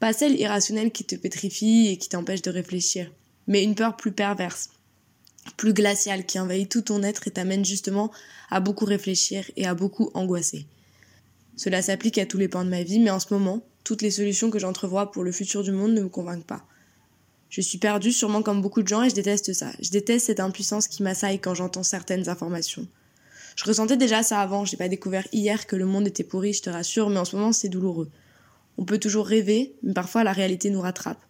Pas celle irrationnelle qui te pétrifie et qui t'empêche de réfléchir, mais une peur plus perverse, plus glaciale qui envahit tout ton être et t'amène justement à beaucoup réfléchir et à beaucoup angoisser. Cela s'applique à tous les pans de ma vie, mais en ce moment, toutes les solutions que j'entrevois pour le futur du monde ne me convainquent pas. Je suis perdue sûrement comme beaucoup de gens et je déteste ça. Je déteste cette impuissance qui m'assaille quand j'entends certaines informations. Je ressentais déjà ça avant, j'ai pas découvert hier que le monde était pourri, je te rassure, mais en ce moment c'est douloureux. On peut toujours rêver, mais parfois la réalité nous rattrape.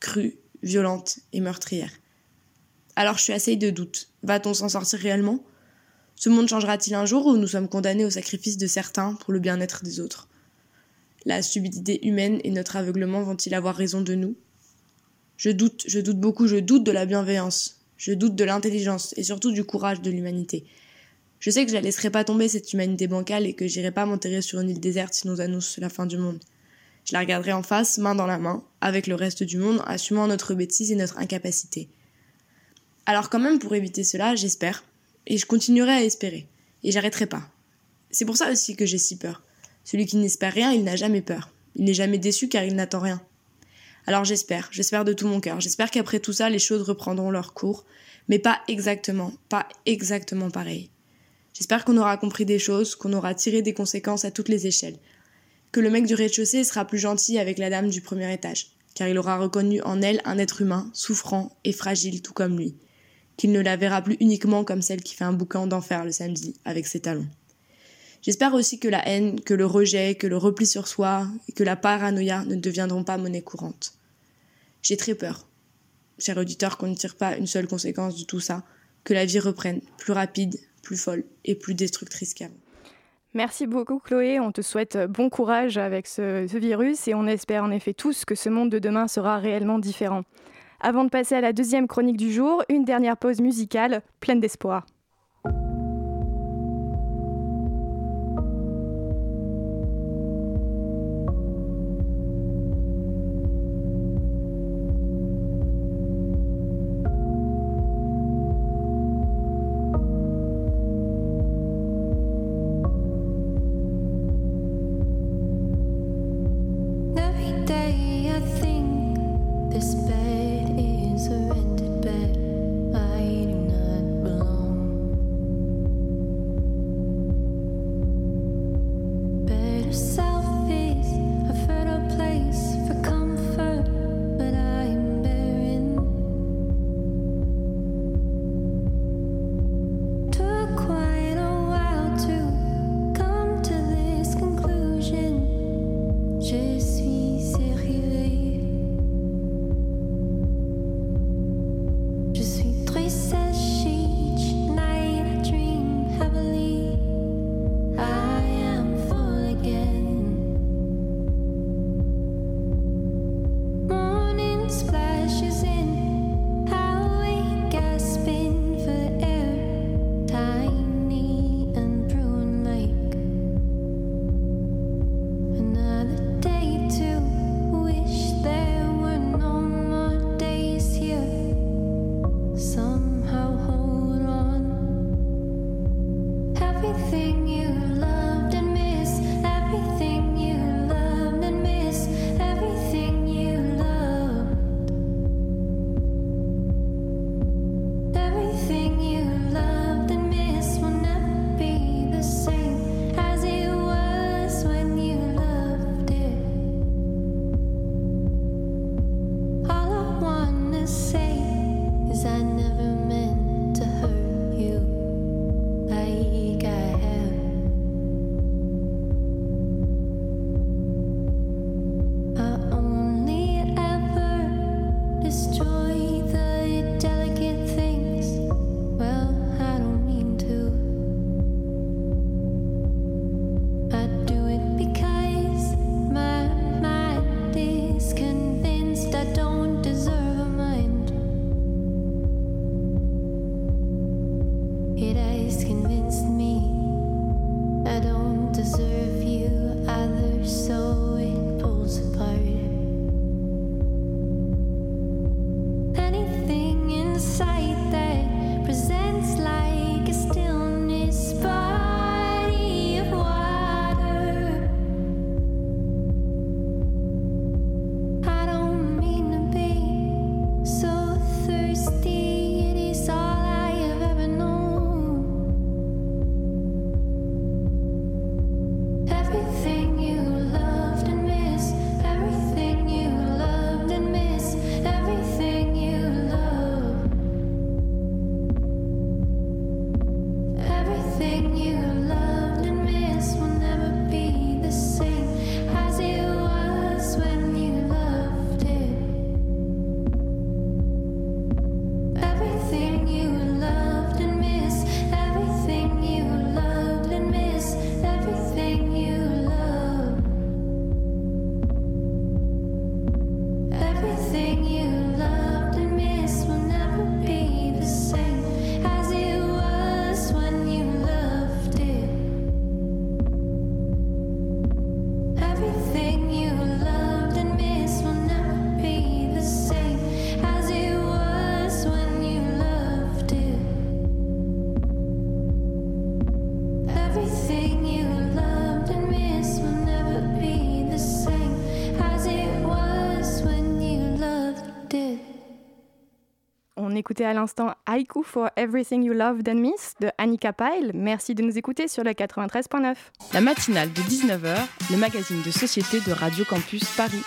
Crue, violente et meurtrière. Alors je suis assez de doute. Va-t-on s'en sortir réellement? Ce monde changera-t-il un jour ou nous sommes condamnés au sacrifice de certains pour le bien-être des autres? La stupidité humaine et notre aveuglement vont-ils avoir raison de nous? Je doute, je doute beaucoup, je doute de la bienveillance, je doute de l'intelligence et surtout du courage de l'humanité. Je sais que je la laisserai pas tomber cette humanité bancale et que j'irai pas m'enterrer sur une île déserte si nous annonce la fin du monde. Je la regarderai en face, main dans la main, avec le reste du monde, assumant notre bêtise et notre incapacité. Alors quand même, pour éviter cela, j'espère. Et je continuerai à espérer. Et j'arrêterai pas. C'est pour ça aussi que j'ai si peur. Celui qui n'espère rien, il n'a jamais peur. Il n'est jamais déçu car il n'attend rien. Alors j'espère, j'espère de tout mon cœur. J'espère qu'après tout ça, les choses reprendront leur cours. Mais pas exactement, pas exactement pareil. J'espère qu'on aura compris des choses, qu'on aura tiré des conséquences à toutes les échelles. Que le mec du rez-de-chaussée sera plus gentil avec la dame du premier étage, car il aura reconnu en elle un être humain, souffrant et fragile tout comme lui qu'il ne la verra plus uniquement comme celle qui fait un boucan d'enfer le samedi avec ses talons. J'espère aussi que la haine, que le rejet, que le repli sur soi et que la paranoïa ne deviendront pas monnaie courante. J'ai très peur, cher auditeur, qu'on ne tire pas une seule conséquence de tout ça, que la vie reprenne, plus rapide, plus folle et plus destructrice qu'avant. Merci beaucoup Chloé, on te souhaite bon courage avec ce virus et on espère en effet tous que ce monde de demain sera réellement différent. Avant de passer à la deuxième chronique du jour, une dernière pause musicale pleine d'espoir. Écouté à l'instant Haiku for Everything You Loved and Miss de Annika Pyle. Merci de nous écouter sur le 93.9. La matinale de 19h, le magazine de société de Radio Campus Paris.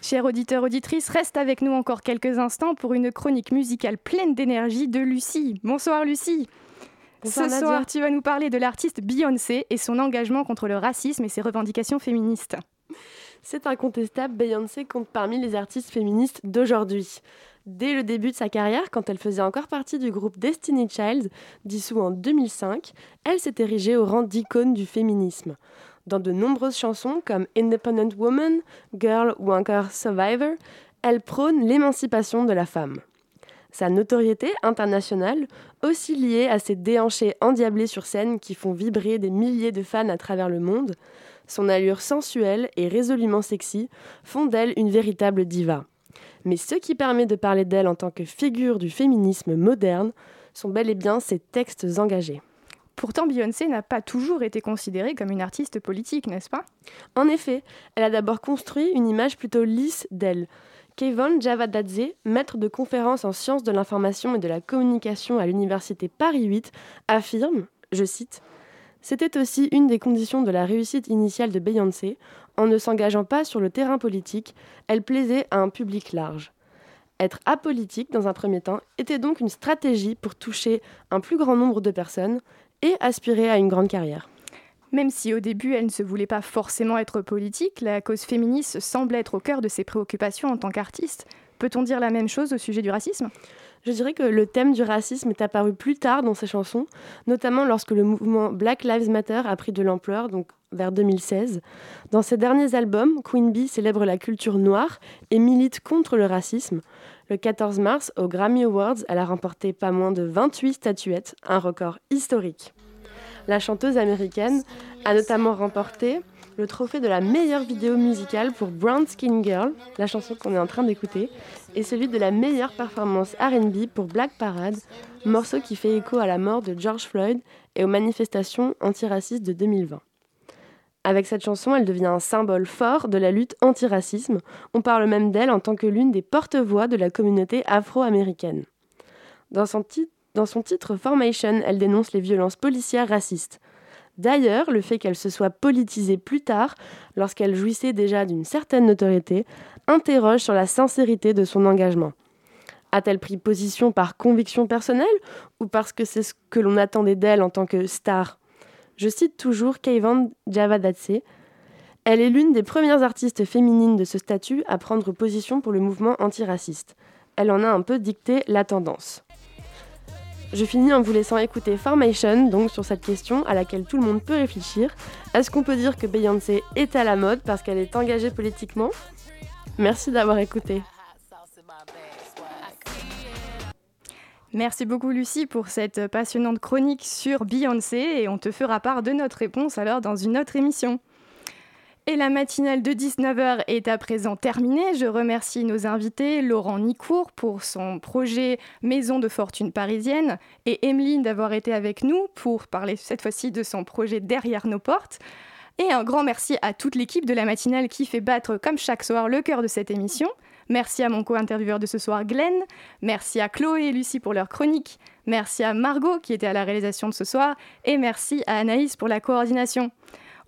Chers auditeurs, auditrices, reste avec nous encore quelques instants pour une chronique musicale pleine d'énergie de Lucie. Bonsoir Lucie. Bonsoir, Ce Nadia. soir, tu vas nous parler de l'artiste Beyoncé et son engagement contre le racisme et ses revendications féministes. C'est incontestable, Beyoncé compte parmi les artistes féministes d'aujourd'hui. Dès le début de sa carrière, quand elle faisait encore partie du groupe Destiny Child, dissous en 2005, elle s'est érigée au rang d'icône du féminisme. Dans de nombreuses chansons comme Independent Woman, Girl ou encore Survivor, elle prône l'émancipation de la femme. Sa notoriété internationale, aussi liée à ses déhanchés endiablés sur scène qui font vibrer des milliers de fans à travers le monde, son allure sensuelle et résolument sexy font d'elle une véritable diva. Mais ce qui permet de parler d'elle en tant que figure du féminisme moderne sont bel et bien ses textes engagés. Pourtant, Beyoncé n'a pas toujours été considérée comme une artiste politique, n'est-ce pas? En effet, elle a d'abord construit une image plutôt lisse d'elle. Kevin Javadadze, maître de conférences en sciences de l'information et de la communication à l'université Paris 8, affirme, je cite, C'était aussi une des conditions de la réussite initiale de Beyoncé. En ne s'engageant pas sur le terrain politique, elle plaisait à un public large. Être apolitique dans un premier temps était donc une stratégie pour toucher un plus grand nombre de personnes et aspirer à une grande carrière. Même si au début elle ne se voulait pas forcément être politique, la cause féministe semble être au cœur de ses préoccupations en tant qu'artiste. Peut-on dire la même chose au sujet du racisme? Je dirais que le thème du racisme est apparu plus tard dans ses chansons, notamment lorsque le mouvement Black Lives Matter a pris de l'ampleur, donc vers 2016. Dans ses derniers albums, Queen Bee célèbre la culture noire et milite contre le racisme. Le 14 mars, aux Grammy Awards, elle a remporté pas moins de 28 statuettes, un record historique. La chanteuse américaine a notamment remporté le trophée de la meilleure vidéo musicale pour Brown Skin Girl, la chanson qu'on est en train d'écouter, et celui de la meilleure performance RB pour Black Parade, morceau qui fait écho à la mort de George Floyd et aux manifestations antiracistes de 2020. Avec cette chanson, elle devient un symbole fort de la lutte antiracisme. On parle même d'elle en tant que l'une des porte-voix de la communauté afro-américaine. Dans son, dans son titre Formation, elle dénonce les violences policières racistes. D'ailleurs, le fait qu'elle se soit politisée plus tard, lorsqu'elle jouissait déjà d'une certaine notoriété, interroge sur la sincérité de son engagement. A-t-elle pris position par conviction personnelle ou parce que c'est ce que l'on attendait d'elle en tant que star? Je cite toujours Keivan Javadadze. Elle est l'une des premières artistes féminines de ce statut à prendre position pour le mouvement antiraciste. Elle en a un peu dicté la tendance. Je finis en vous laissant écouter Formation, donc sur cette question à laquelle tout le monde peut réfléchir. Est-ce qu'on peut dire que Beyoncé est à la mode parce qu'elle est engagée politiquement? Merci d'avoir écouté. Merci beaucoup Lucie pour cette passionnante chronique sur Beyoncé et on te fera part de notre réponse alors dans une autre émission. Et la matinale de 19h est à présent terminée. Je remercie nos invités, Laurent Nicourt pour son projet Maison de fortune parisienne et Emeline d'avoir été avec nous pour parler cette fois-ci de son projet Derrière nos portes. Et un grand merci à toute l'équipe de la matinale qui fait battre comme chaque soir le cœur de cette émission. Merci à mon co-intervieweur de ce soir, Glenn. Merci à Chloé et Lucie pour leur chronique. Merci à Margot qui était à la réalisation de ce soir. Et merci à Anaïs pour la coordination.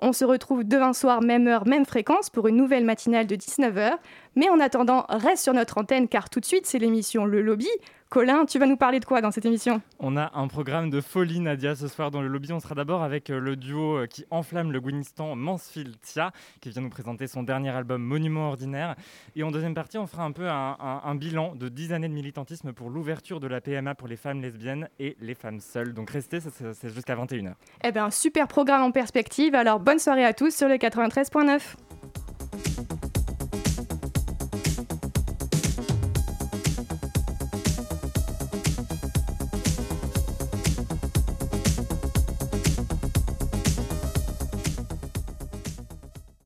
On se retrouve demain soir, même heure, même fréquence, pour une nouvelle matinale de 19h. Mais en attendant, reste sur notre antenne car tout de suite, c'est l'émission Le Lobby. Colin, tu vas nous parler de quoi dans cette émission? On a un programme de folie, Nadia, ce soir dans le lobby. On sera d'abord avec euh, le duo euh, qui enflamme le Winston Mansfield-Tia, qui vient nous présenter son dernier album Monument Ordinaire. Et en deuxième partie, on fera un peu un, un- un bilan de 10 années de militantisme pour l'ouverture de la PMA pour les femmes lesbiennes et les femmes seules. Donc restez, c'est jusqu'à 21h. Eh bien, super programme en perspective. Alors, bonne soirée à tous sur le 93.9.